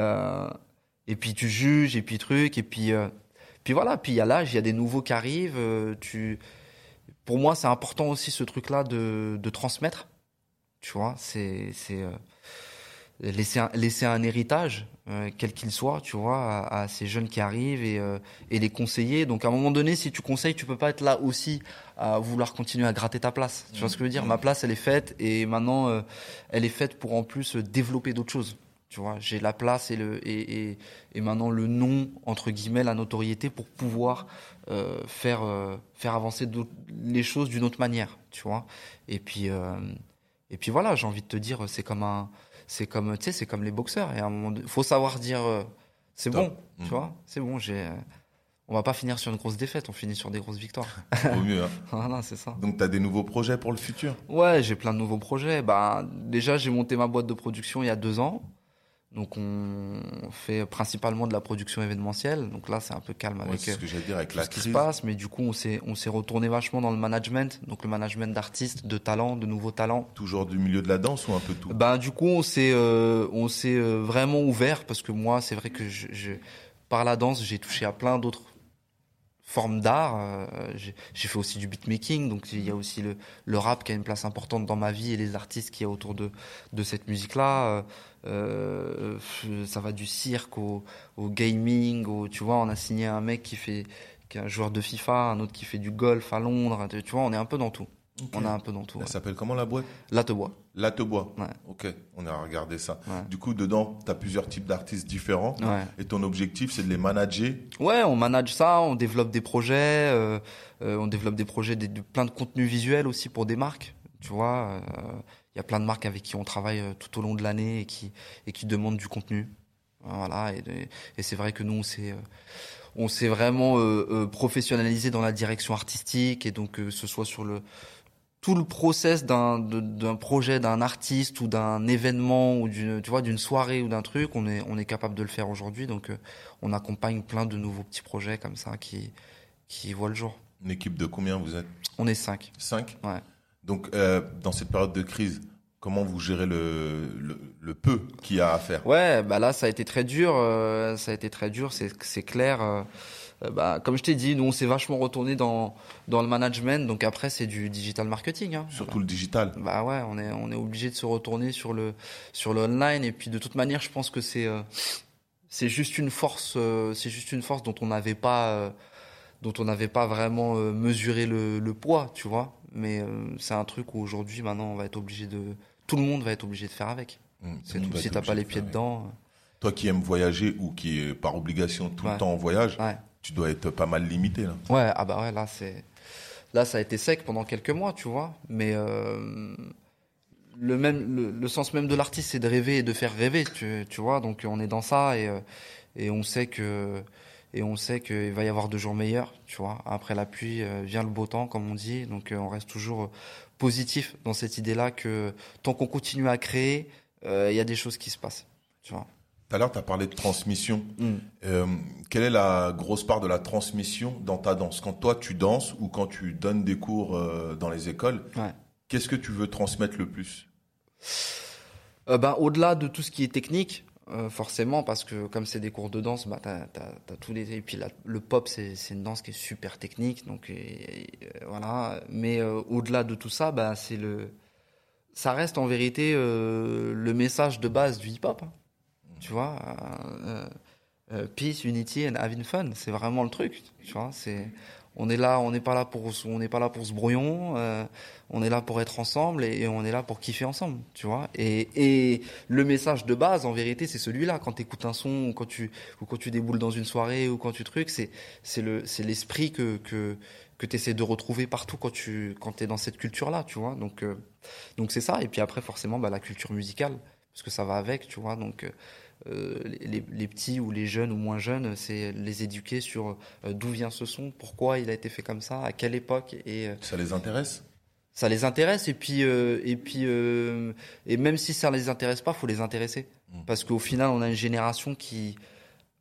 S1: et puis tu juges et puis truc et puis puis voilà. Puis il y a l'âge, il y a des nouveaux qui arrivent. tu pour moi, c'est important aussi ce truc-là de, de transmettre. Tu vois, c'est c'est euh, laisser un, laisser un héritage, euh, quel qu'il soit, tu vois, à, à ces jeunes qui arrivent et euh, et les conseiller. Donc à un moment donné, si tu conseilles, tu peux pas être là aussi à vouloir continuer à gratter ta place. Tu vois ce que je veux dire? Ma place, elle est faite et maintenant, elle est faite pour en plus développer d'autres choses. Tu vois, j'ai la place et le et, et, et maintenant le nom entre guillemets la notoriété pour pouvoir euh, faire euh, faire avancer les choses d'une autre manière, tu vois. Et puis euh, et puis voilà, j'ai envie de te dire, c'est comme un c'est comme tu sais, c'est comme les boxeurs. Et à un moment, donné, faut savoir dire euh, c'est bon, tu
S2: Mhm.
S1: vois, c'est bon. J'ai euh, on va pas finir sur une grosse défaite, on finit sur des grosses victoires. [LAUGHS]
S2: Vaut mieux, hein. [LAUGHS]
S1: voilà, c'est ça.
S2: Donc, t'as des nouveaux projets pour le futur?
S1: Ouais, j'ai plein de nouveaux projets. Bah, déjà, j'ai monté ma boîte de production il y a deux ans. Donc, on fait principalement de la production événementielle. Donc là, c'est un peu calme avec
S2: ce
S1: euh,
S2: que dire avec
S1: tout
S2: la
S1: ce qui se passe. Mais du coup, on s'est, on s'est retourné vachement dans le management. Donc, le management d'artistes, de talents, de nouveaux talents.
S2: Toujours du milieu de la danse ou un peu tout?
S1: Ben, du coup, on s'est, euh, on s'est euh, vraiment ouvert parce que moi, c'est vrai que je, je- par la danse, j'ai touché à plein d'autres formes d'art. Euh, j'ai fait aussi du beatmaking, donc il y a aussi le, le rap qui a une place importante dans ma vie et les artistes qu'il y a autour de, de cette musique-là. Euh, ça va du cirque au, au gaming, au, tu vois, on a signé un mec qui fait, qui est un joueur de FIFA, un autre qui fait du golf à Londres. Tu vois, on est un peu dans tout. On a un peu dans tout.
S2: Elle
S1: ouais.
S2: s'appelle comment la boîte
S1: Là te bois.
S2: La te bois.
S1: Ouais.
S2: Ok, on a regardé ça.
S1: Ouais.
S2: Du coup, dedans, tu as plusieurs types d'artistes différents. Et ton objectif, c'est de les manager?
S1: Ouais, on manage ça, on développe des projets, euh, euh, on développe des projets, des, de- plein de contenus visuels aussi pour des marques. Tu vois, y a plein de marques avec qui on travaille euh, tout au long de l'année et qui et qui demandent du contenu. Voilà, et, et c'est vrai que nous on s'est euh, on s'est vraiment euh, professionnalisé dans la direction artistique et donc euh, ce soit sur le tout le process d'un projet d'un artiste ou d'un événement ou d'une tu vois d'une soirée ou d'un truc on est on est capable de le faire aujourd'hui. Donc on accompagne plein de nouveaux petits projets comme ça qui qui voient le jour.
S2: Une équipe de combien vous êtes?
S1: On est cinq.
S2: Cinq?
S1: Ouais.
S2: Donc, euh, dans cette période de crise, comment vous gérez le, le, le peu qu'il y a à faire?
S1: Ouais, bah là ça a été très dur, euh, ça a été très dur, c'est c'est clair. euh, euh, bah, comme je t'ai dit, nous on s'est vachement retourné dans dans le management, donc après c'est du digital marketing. Hein,
S2: Surtout le digital.
S1: Bah ouais, on est on est obligé de se retourner sur le sur le online et puis de toute manière, je pense que c'est euh, c'est juste une force, euh, c'est juste une force dont on n'avait pas euh, dont on n'avait pas vraiment mesuré le, le poids, tu vois. Mais euh, c'est un truc où aujourd'hui, maintenant, on va être obligé de tout le monde va être obligé de faire avec.
S2: Mmh,
S1: C'est tout. Si t'as pas les pieds dedans.
S2: Toi qui aimes voyager ou qui est par obligation tout
S1: Ouais.
S2: le temps en voyage,
S1: euh, Ouais.
S2: tu dois être pas mal limité là.
S1: Ouais, ah bah ouais, là c'est là ça a été sec pendant quelques mois, tu vois, mais euh, le même le, le sens même de l'artiste c'est de rêver et de faire rêver, tu, tu vois, donc on est dans ça et euh, et on sait que et on sait qu'il va y avoir de jours meilleurs, tu vois. Après la pluie euh, vient le beau temps comme on dit, donc euh, on reste toujours euh, positif dans cette idée-là que tant qu'on continue à créer, euh, il y a des choses qui se passent, tu vois.
S2: Tout à l'heure, tu as parlé de transmission.
S1: Mm.
S2: Euh, quelle est la grosse part de la transmission dans ta danse? Quand toi, tu danses ou quand tu donnes des cours euh, dans les écoles,
S1: Ouais.
S2: qu'est-ce que tu veux transmettre le plus?
S1: Euh, ben, au-delà de tout ce qui est technique, euh, forcément, parce que comme c'est des cours de danse, bah, t'as, t'as, t'as tous les et puis la- le pop c'est, c'est une danse qui est super technique, donc et- et, euh, voilà. Mais euh, au-delà de tout ça, bah, c'est le, ça reste en vérité euh, le message de base du hip-hop. hein. Tu vois, peace, unity and having fun, c'est vraiment le truc. Tu vois, c'est on est là, on n'est pas là pour on n'est pas là pour ce brouillon, on est là pour être ensemble et, on est là pour kiffer ensemble, tu vois. Et, le message de base, en vérité, c'est celui-là. Quand tu écoutes un son ou quand tu déboules dans une soirée ou quand tu trucs, c'est c'est le c'est l'esprit que que tu essaies de retrouver partout quand tu es dans cette culture-là, tu vois. Donc euh, donc c'est ça. Et puis après, forcément, bah, la culture musicale, parce que ça va avec, tu vois. Donc euh, les, petits ou les jeunes ou moins jeunes, c'est les éduquer sur euh, d'où vient ce son, pourquoi il a été fait comme ça, à quelle époque, et
S2: Ça les intéresse?
S1: Ça les intéresse. Et puis, euh, et puis, euh, et même si ça les intéresse pas, faut les intéresser,
S2: Mm.
S1: parce qu'au final, on a une génération qui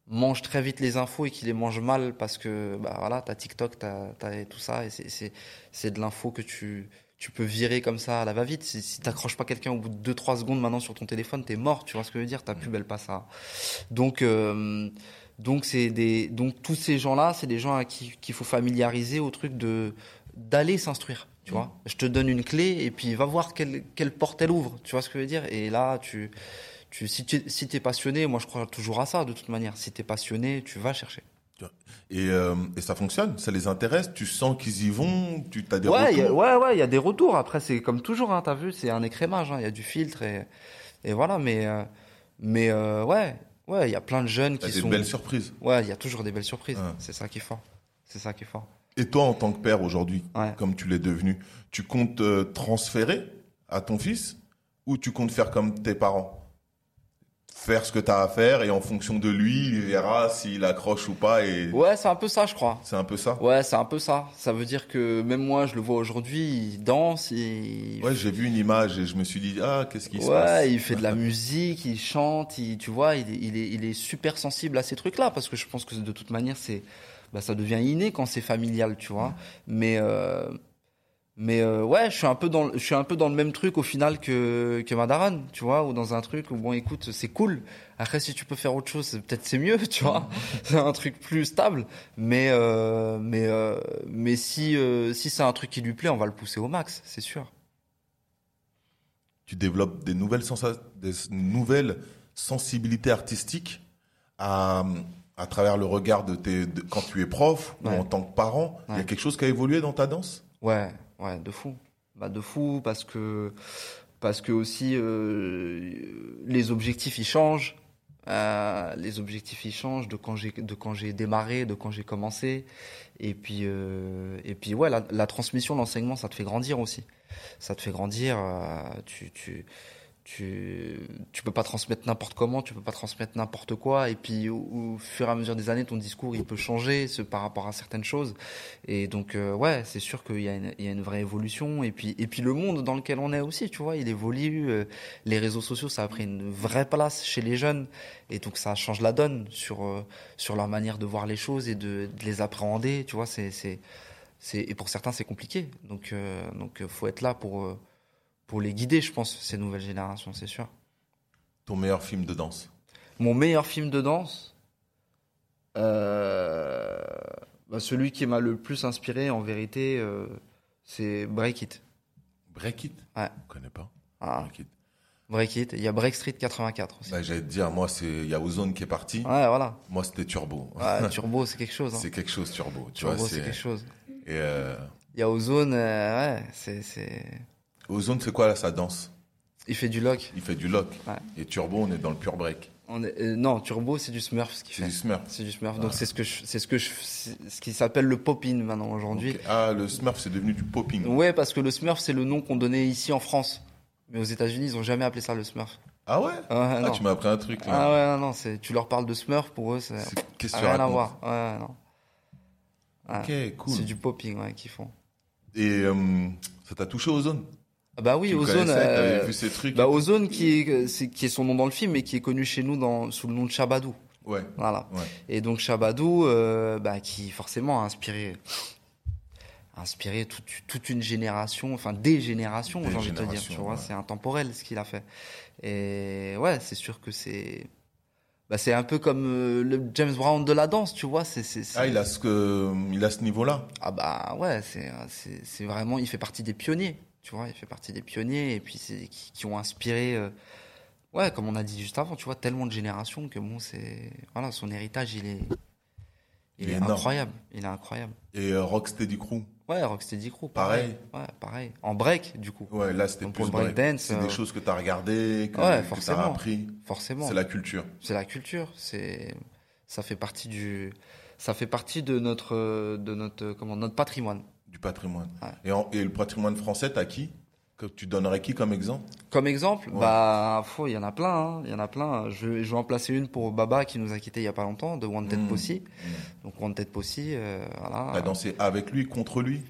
S1: mange très vite les infos et qui les mange mal parce que bah voilà, t'as TikTok, t'as as tout ça, et c'est c'est de l'info que tu tu peux virer comme ça à la va-vite. Si, si t'accroches pas quelqu'un au bout de 2-3 secondes maintenant sur ton téléphone, t'es mort. Tu vois ce que je veux dire Ta pub, elle passe à. Donc, euh, donc c'est des, donc tous ces gens-là, c'est des gens à qui qu'il faut familiariser au truc de d'aller s'instruire. Tu vois Je te donne une clé et puis va voir quelle quelle porte elle ouvre. Tu vois ce que je veux dire? Et là, tu tu si tu si t'es passionné, moi je crois toujours à ça de toute manière. Si t'es passionné, tu vas chercher.
S2: et, euh, et ça fonctionne Ça les intéresse Tu sens qu'ils y vont Tu as des
S1: Ouais, y a-
S2: retours?
S1: ouais, ouais, il y a des retours. Après, c'est comme toujours, hein, t'as vu, c'est un écrémage, hein, il y a du filtre et, et voilà. Mais, euh, mais euh, ouais, ouais, il y a plein de jeunes qui
S2: des
S1: sont.
S2: belles surprises.
S1: Ouais, il y a toujours des belles surprises.
S2: Ouais.
S1: C'est ça qui est fort. C'est ça qui est fort.
S2: Et toi, en tant que père aujourd'hui,
S1: Ouais.
S2: comme tu l'es devenu, tu comptes euh, transférer à ton fils ou tu comptes faire comme tes parents? Faire ce que tu as à faire et en fonction de lui, il verra s'il accroche ou pas. Et
S1: Ouais, c'est un peu ça, je crois.
S2: c'est un peu ça?
S1: Ouais, c'est un peu ça. Ça veut dire que même moi, je le vois aujourd'hui, il danse, il.
S2: Ouais, j'ai vu une image et je me suis dit ah qu'est-ce qui se
S1: Ouais,
S2: passe?
S1: il fait de la musique, il chante, il, tu vois, il est, il est, il est super sensible à ces trucs-là parce que je pense que de toute manière, c'est, bah, ça devient inné quand c'est familial, tu vois. Mais, euh, mais euh, ouais, je suis un peu dans, je suis un peu dans le même truc au final que que Madaran, tu vois, ou dans un truc où bon, écoute, c'est cool. Après, si tu peux faire autre chose, peut-être c'est mieux, [LAUGHS] tu vois. c'est un truc plus stable. Mais euh, mais euh, mais si si c'est un truc qui lui plaît, on va le pousser au max, c'est sûr.
S2: Tu développes des nouvelles sensa- des nouvelles sensibilités artistiques à à travers le regard de tes de- quand tu es prof
S1: Ouais.
S2: ou en tant que parent. Il y a quelque chose qui a évolué dans ta danse?
S1: Ouais, ouais, de fou, bah, de fou parce que parce que aussi euh, les objectifs ils changent. Euh, les objectifs ils changent de quand j'ai de quand j'ai démarré, de quand j'ai commencé. Et puis euh, et puis ouais, la, la transmission, l'enseignement, ça te fait grandir aussi. Ça te fait grandir. tu tu tu tu peux pas transmettre n'importe comment, tu peux pas transmettre n'importe quoi. Et puis au, fur et à mesure des années, ton discours il peut changer par rapport à certaines choses. Et donc euh, ouais, c'est sûr qu'il y a une il y a une vraie évolution. Et puis et puis le monde dans lequel on est aussi, tu vois, il évolue. euh, les réseaux sociaux, ça a pris une vraie place chez les jeunes. Et donc ça change la donne sur euh, sur leur manière de voir les choses et de, de les appréhender. Tu vois, c'est c'est et pour certains c'est compliqué. Donc euh, donc faut être là pour pour les guider, je pense, ces nouvelles générations, c'est sûr.
S2: Ton meilleur film de danse
S1: Mon meilleur film de danse, euh, bah, celui qui m'a le plus inspiré, en vérité, euh, c'est Break It.
S2: Break It?
S1: Ouais.
S2: Je connais pas.
S1: Ah,
S2: Break It.
S1: Break It. Il y a Break Street 84 aussi.
S2: Bah, J'allais te dire, moi, c'est il y a Ozone qui est parti.
S1: Ouais, voilà.
S2: Moi, c'était Turbo.
S1: Ouais, Turbo, c'est quelque chose. hein.
S2: c'est quelque chose, Turbo. Tu
S1: Turbo, c'est quelque chose.
S2: Et euh,
S1: Il y a Ozone, ouais, c'est,
S2: Ozone, c'est quoi là, sa danse?
S1: Il fait du lock.
S2: Il fait du lock.
S1: Ouais.
S2: Et Turbo, on est dans le pur break.
S1: On est, euh, non, Turbo, c'est du Smurf ce qu'il
S2: C'est
S1: fait.
S2: du Smurf.
S1: C'est du Smurf. Donc c'est ce que c'est ce que je, c'est ce qui s'appelle le pop-in maintenant aujourd'hui.
S2: Ah, le Smurf, c'est devenu du popping.
S1: Ouais, parce que le Smurf, c'est le nom qu'on donnait ici en France. Mais aux États-Unis, ils ont jamais appelé ça le Smurf.
S2: Ah ouais?
S1: Ah,
S2: Ah, tu m'as appris un truc là.
S1: Ah ouais, non, non, c'est, tu leur parles de Smurf, pour eux, c'est,
S2: C'est- Qu'est-ce que
S1: ça
S2: tu
S1: n'a rien à voir. Ouais, non. Ouais.
S2: Ok, cool.
S1: C'est du popping, ouais, qu'ils font.
S2: Et euh, ça t'a touché Ozone
S1: Ah bah oui, Ozone, euh,
S2: T'avais vu ces trucs
S1: bah Ozone qui est, c'est, qui est son nom dans le film, mais qui est connu chez nous dans, sous le nom de Chabadou.
S2: Ouais.
S1: Voilà.
S2: Ouais.
S1: Et donc Chabadou, euh, bah, qui forcément a inspiré, inspiré toute, toute une génération, enfin des générations, j'ai envie de te dire. Tu vois,
S2: ouais.
S1: c'est intemporel ce qu'il a fait. Et ouais, c'est sûr que c'est, bah, c'est un peu comme euh, le James Brown de la danse, tu vois. C'est,
S2: Ah, il a ce, que, il a ce niveau-là
S1: ah bah ouais, c'est vraiment, il fait partie des pionniers, tu vois, il fait partie des pionniers et puis c'est qui, qui ont inspiré, euh, ouais, comme on a dit juste avant, tu vois, tellement de générations que bon, c'est, voilà, son héritage, il est, il,
S2: Il est
S1: est, incroyable, il est incroyable.
S2: Et euh, Rocksteady Crew
S1: Ouais, Rocksteady Crew,
S2: Pareil.
S1: pareil. Ouais, pareil. En break, du coup,
S2: Ouais, là, c'était plus break.
S1: breakdance,
S2: C'est
S1: euh,
S2: des choses que t'as regardé, que,
S1: Ouais,
S2: que t'as appris.
S1: forcément.
S2: C'est la culture.
S1: C'est la culture, c'est, ça fait partie du, ça fait partie de notre, de notre, comment, notre patrimoine.
S2: Du patrimoine.
S1: Ouais.
S2: Et, en- et le patrimoine français, t'as qui? Que tu donnerais qui comme exemple?
S1: Comme exemple,
S2: Ouais.
S1: bah, il y en a plein, hein, il y en a plein. Je, je vais en placer une pour Baba qui nous a quittés il y a pas longtemps, de Wanted
S2: Mm.
S1: Posse. Donc Wanted Posse, euh, voilà.
S2: T'as dansé avec lui, contre lui?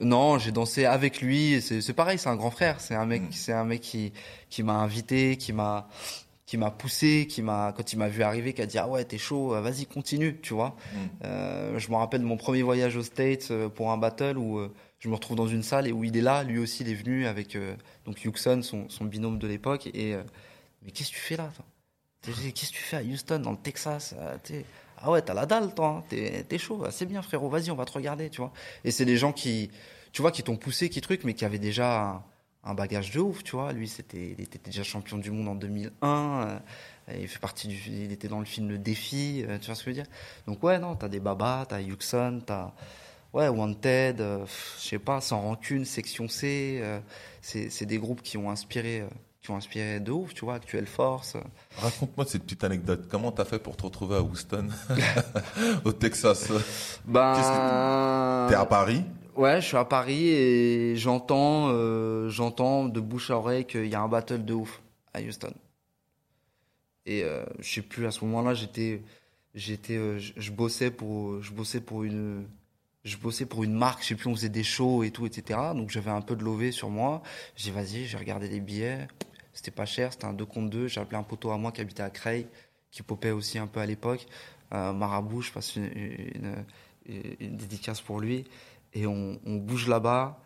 S1: Non, j'ai dansé avec lui. C'est pareil, c'est un grand frère. C'est un mec,
S2: Mm.
S1: c'est un mec qui qui m'a invité, qui m'a qui m'a poussé, qui m'a quand il m'a vu arriver, qui a dit ah ouais t'es chaud, euh, vas-y continue, tu vois.
S2: Mm.
S1: Euh, je me rappelle de mon premier voyage aux States euh, pour un battle où euh, je me retrouve dans une salle et où il est là, lui aussi il est venu avec euh, donc Yuxon, son, son binôme de l'époque et mais qu'est-ce que tu fais là Qu'est-ce que tu fais à Houston dans le Texas Ah ouais t'as la dalle toi, hein. t'es chaud, Ah, c'est bien frérot, vas-y on va te regarder, tu vois. Et c'est des gens qui tu vois qui t'ont poussé, qui truc, mais qui avaient déjà un, bagage de ouf, tu vois. Lui c'était il était déjà champion du monde en 2001. euh, il fait partie du, il était dans le film Le Défi, euh, tu vois ce que je veux dire donc ouais, non, t'as des babas, t'as Yuxon, t'as ouais Wanted, euh, je sais pas, Sans Rancune, Section C, euh, c'est c'est des groupes qui ont inspiré, euh, qui ont inspiré de ouf, tu vois, Actuelle Force.
S2: Raconte-moi cette petite anecdote. Comment t'as fait pour te retrouver à Houston, [LAUGHS] au Texas?
S1: Ben,
S2: T'es à Paris?
S1: Ouais, je suis à Paris et j'entends, euh, j'entends de bouche à oreille qu'il y a un battle de ouf à Houston. Et euh, je sais plus à ce moment-là, j'étais, j'étais, euh, je, bossais pour, je bossais pour une, je bossais pour une marque, je sais plus, on faisait des shows et tout, etc. Donc j'avais un peu de lové sur moi. J'ai vas-y, j'ai regardé les billets. C'était pas cher, c'était un 2 contre 2. J'ai appelé un poteau à moi qui habitait à Creil, qui popait aussi un peu à l'époque. Marabout, je passe une- une dédicace pour lui. Et on, on bouge là-bas.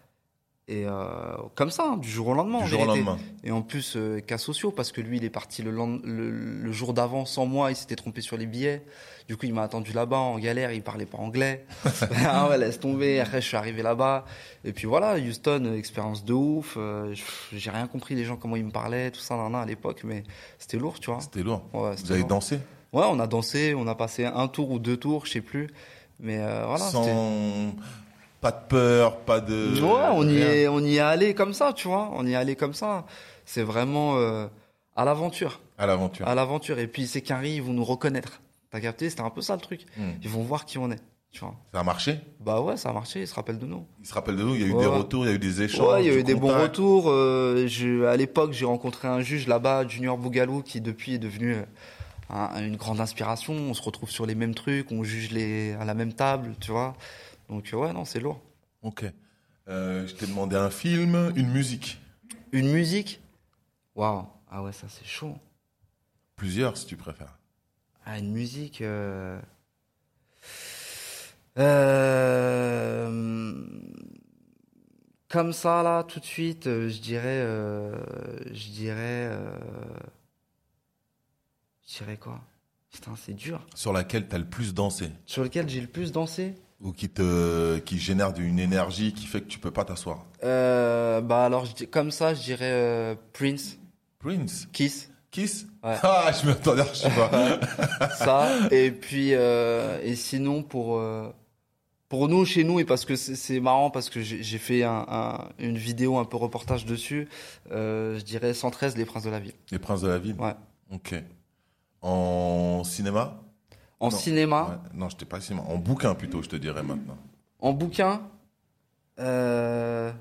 S1: Et euh, comme ça, hein, du jour au lendemain. en
S2: du jour au lendemain.
S1: Et en plus, euh, cas sociaux, parce que lui, il est parti le, lend- le, le jour d'avant sans moi, il s'était trompé sur les billets. Du coup, il m'a attendu là-bas en galère, il parlait pas anglais. [LAUGHS] [LAUGHS] ah ouais, laisse tomber. Après, je suis arrivé là-bas. Et puis voilà, Houston, euh, expérience de ouf. Euh, J'ai rien compris les gens, comment ils me parlaient, tout ça, nan, nan, à l'époque, mais c'était lourd, tu vois.
S2: C'était lourd.
S1: Ouais,
S2: Vous avez
S1: lourd.
S2: dansé
S1: Ouais, on a dansé, on a passé un tour ou deux tours, je sais plus. Mais euh, voilà,
S2: sans Pas de peur, pas de.
S1: ouais, on y est, on y est allé comme ça, tu vois. On y est allé comme ça. C'est vraiment euh, à l'aventure,
S2: À l'aventure.
S1: à l'aventure. Et puis ces caries, ils vont nous reconnaître. T'as capté? C'était un peu ça le truc.
S2: Hmm.
S1: Ils vont voir qui on est, tu vois.
S2: Ça a marché?
S1: Bah ouais, ça a marché. Ils se rappellent de nous.
S2: Il se rappelle de nous, il y a eu
S1: Ouais.
S2: des retours, il y a eu des échanges.
S1: Ouais, il y a eu des bons retours. Euh, je, à l'époque, j'ai rencontré un juge là-bas, Junior Bougalou, qui depuis est devenu euh, un- une grande inspiration. On se retrouve sur les mêmes trucs, on juge les, à la même table, tu vois. Donc euh, ouais, non, c'est lourd.
S2: Ok. Euh, je t'ai demandé un film, une musique.
S1: Une musique? Waouh. Ah ouais, ça c'est chaud.
S2: Plusieurs, si tu préfères.
S1: Ah, une musique. Euh... euh, Comme ça, là, tout de suite, je dirais. Je dirais. Je dirais quoi? Putain, c'est dur.
S2: Sur laquelle tu as le plus dansé?
S1: Sur lequel j'ai le plus dansé?
S2: Ou qui te qui génère une énergie qui fait que tu peux pas t'asseoir.
S1: euh, Bah, alors, comme ça, je dirais euh, Prince,
S2: Prince,
S1: Kiss.
S2: Kiss.
S1: Ouais. [LAUGHS]
S2: Ah, je m'attendais, je sais pas. [LAUGHS]
S1: ça et puis euh, et sinon pour pour nous chez nous et parce que c'est marrant parce que j'ai fait un, un- une vidéo un peu reportage dessus je dirais 113 les princes de la ville
S2: Les Princes de la ville.
S1: ouais
S2: Ok. En cinéma?
S1: En
S2: Non.
S1: cinéma
S2: Ouais. Non, je pas cinéma. En bouquin plutôt, je te dirais maintenant.
S1: en bouquin euh,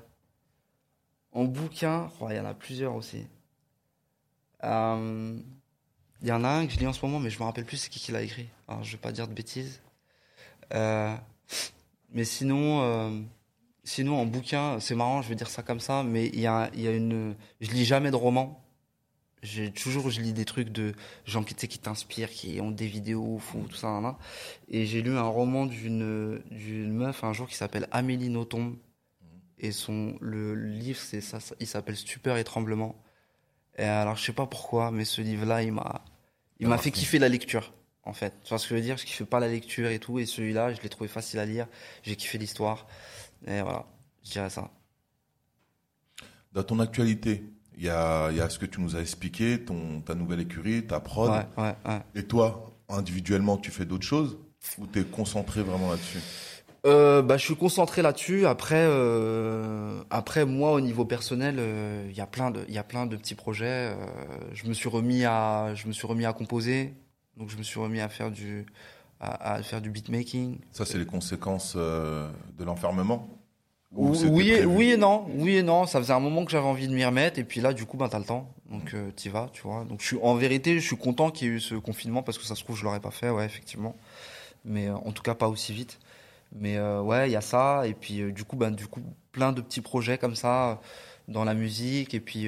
S1: en bouquin oh, il y en a plusieurs aussi Euh, il y en a un que je lis en ce moment mais je me rappelle plus c'est qui qui l'a écrit alors je vais pas dire de bêtises Euh, mais sinon sinon en bouquin c'est marrant je vais dire ça comme ça mais il y a il y a une je lis jamais de romans j'ai toujours je lis des trucs de gens qui qui t'inspirent qui ont des vidéos fou tout ça nan, nan. et j'ai lu un roman d'une d'une meuf un jour qui s'appelle Amélie Nothomb. Et son le livre c'est ça, ça- il s'appelle Stupeur et tremblement. Et alors je sais pas pourquoi mais ce livre là il m'a il m'a fait kiffer la lecture en fait. Tu vois ce que je veux dire? Je kiffais pas la lecture et tout. Et celui-là je l'ai trouvé facile à lire. J'ai kiffé l'histoire. Et voilà. Je dirais ça.
S2: Dans ton actualité, il y a, il y a ce que tu nous as expliqué, ton, ta nouvelle écurie, ta prod.
S1: ouais ouais ouais
S2: Et toi, individuellement, tu fais d'autres choses ou tu es concentré vraiment là-dessus?
S1: Euh, bah, je suis concentré là-dessus. Après, euh, après moi, au niveau personnel, euh, il y a plein de, il y a plein de petits projets. Je me suis remis à, je me suis remis à composer. Donc, je me suis remis à faire du, à, à faire du beatmaking.
S2: Ça, c'est les conséquences de l'enfermement?
S1: Ou- Oui, et, oui et non, oui et non. Ça faisait un moment que j'avais envie de m'y remettre, et puis là, du coup, ben t'as le temps, donc euh, t'y vas, tu vois. Donc, je suis, en vérité, je suis content qu'il y ait eu ce confinement parce que ça se trouve, je l'aurais pas fait, ouais, effectivement. Mais euh, en tout cas, pas aussi vite. Mais euh, ouais, il y a ça, et puis du coup, ben du coup, plein de petits projets comme ça dans la musique, et puis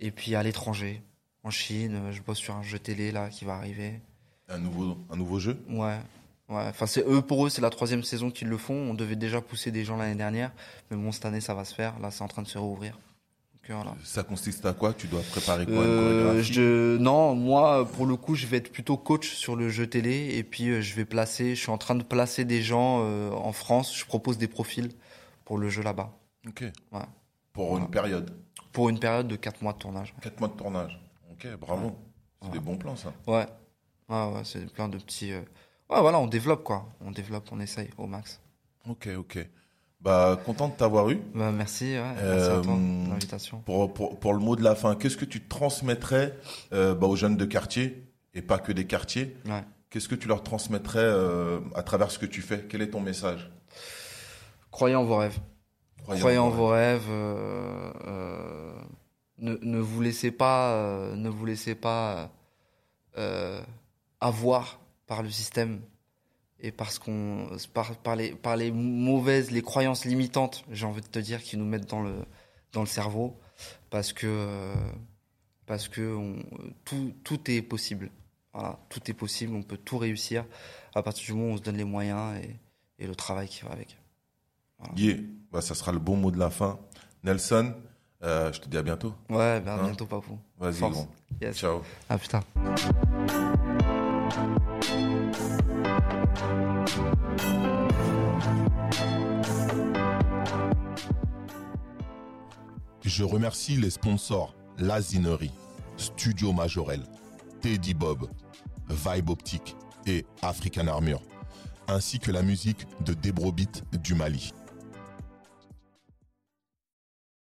S1: et puis à l'étranger, en Chine, je bosse sur un jeu télé là qui va arriver.
S2: Un nouveau, un nouveau jeu?
S1: Ouais. Ouais, enfin c'est eux pour eux c'est la troisième saison qu'ils le font. On devait déjà pousser des gens l'année dernière, mais bon cette année ça va se faire. Là c'est en train de se rouvrir. Donc euh, voilà.
S2: Ça consiste à quoi? Tu dois préparer quoi?
S1: Euh, je, non, moi pour le coup je vais être plutôt coach sur le jeu télé et puis euh, je vais placer. Je suis en train de placer des gens euh, en France. Je propose des profils pour le jeu là-bas
S2: Ok.
S1: Ouais.
S2: Pour
S1: Voilà.
S2: une période?
S1: pour une période de 4 mois de tournage.
S2: 4 mois de tournage. Ok, bravo. C'est des bons plans, ça.
S1: Ouais, ouais, ouais c'est plein de petits. euh, Ouais voilà, on développe quoi. On développe, on essaye au max.
S2: Ok, ok. Bah, content de t'avoir eu.
S1: Bah, merci, ouais, merci à toi
S2: Euh,
S1: pour l'invitation.
S2: Pour, pour, pour le mot de la fin, qu'est-ce que tu transmettrais euh, bah, aux jeunes de quartier, et pas que des quartiers
S1: Ouais.
S2: Qu'est-ce que tu leur transmettrais euh, à travers ce que tu fais? Quel est ton message?
S1: Croyez en vos rêves.
S2: Croyez
S1: Croyez en
S2: vos
S1: vos rêves. euh, ne, ne vous laissez pas, ne vous laissez pas avoir par le système et parce qu'on par, par les par les mauvaises, les croyances limitantes, j'ai envie de te dire, qui nous mettent dans le dans le cerveau, parce que parce que on- tout tout est possible. Voilà, tout est possible, on peut tout réussir à partir du moment où on se donne les moyens et, et le travail qui va avec.
S2: Yeah. Bah, ça sera le bon mot de la fin. Nelson, euh, je te dis à bientôt.
S1: Ouais, ben à
S2: Hein
S1: bientôt, Papou.
S2: Vas-y.
S1: Yes.
S2: Ciao.
S1: Ah putain.
S4: Je remercie les sponsors Lazinerie, Studio Majorel, Teddy Bob, Vibe Optique et African Armure, ainsi que la musique de Debrobit du Mali.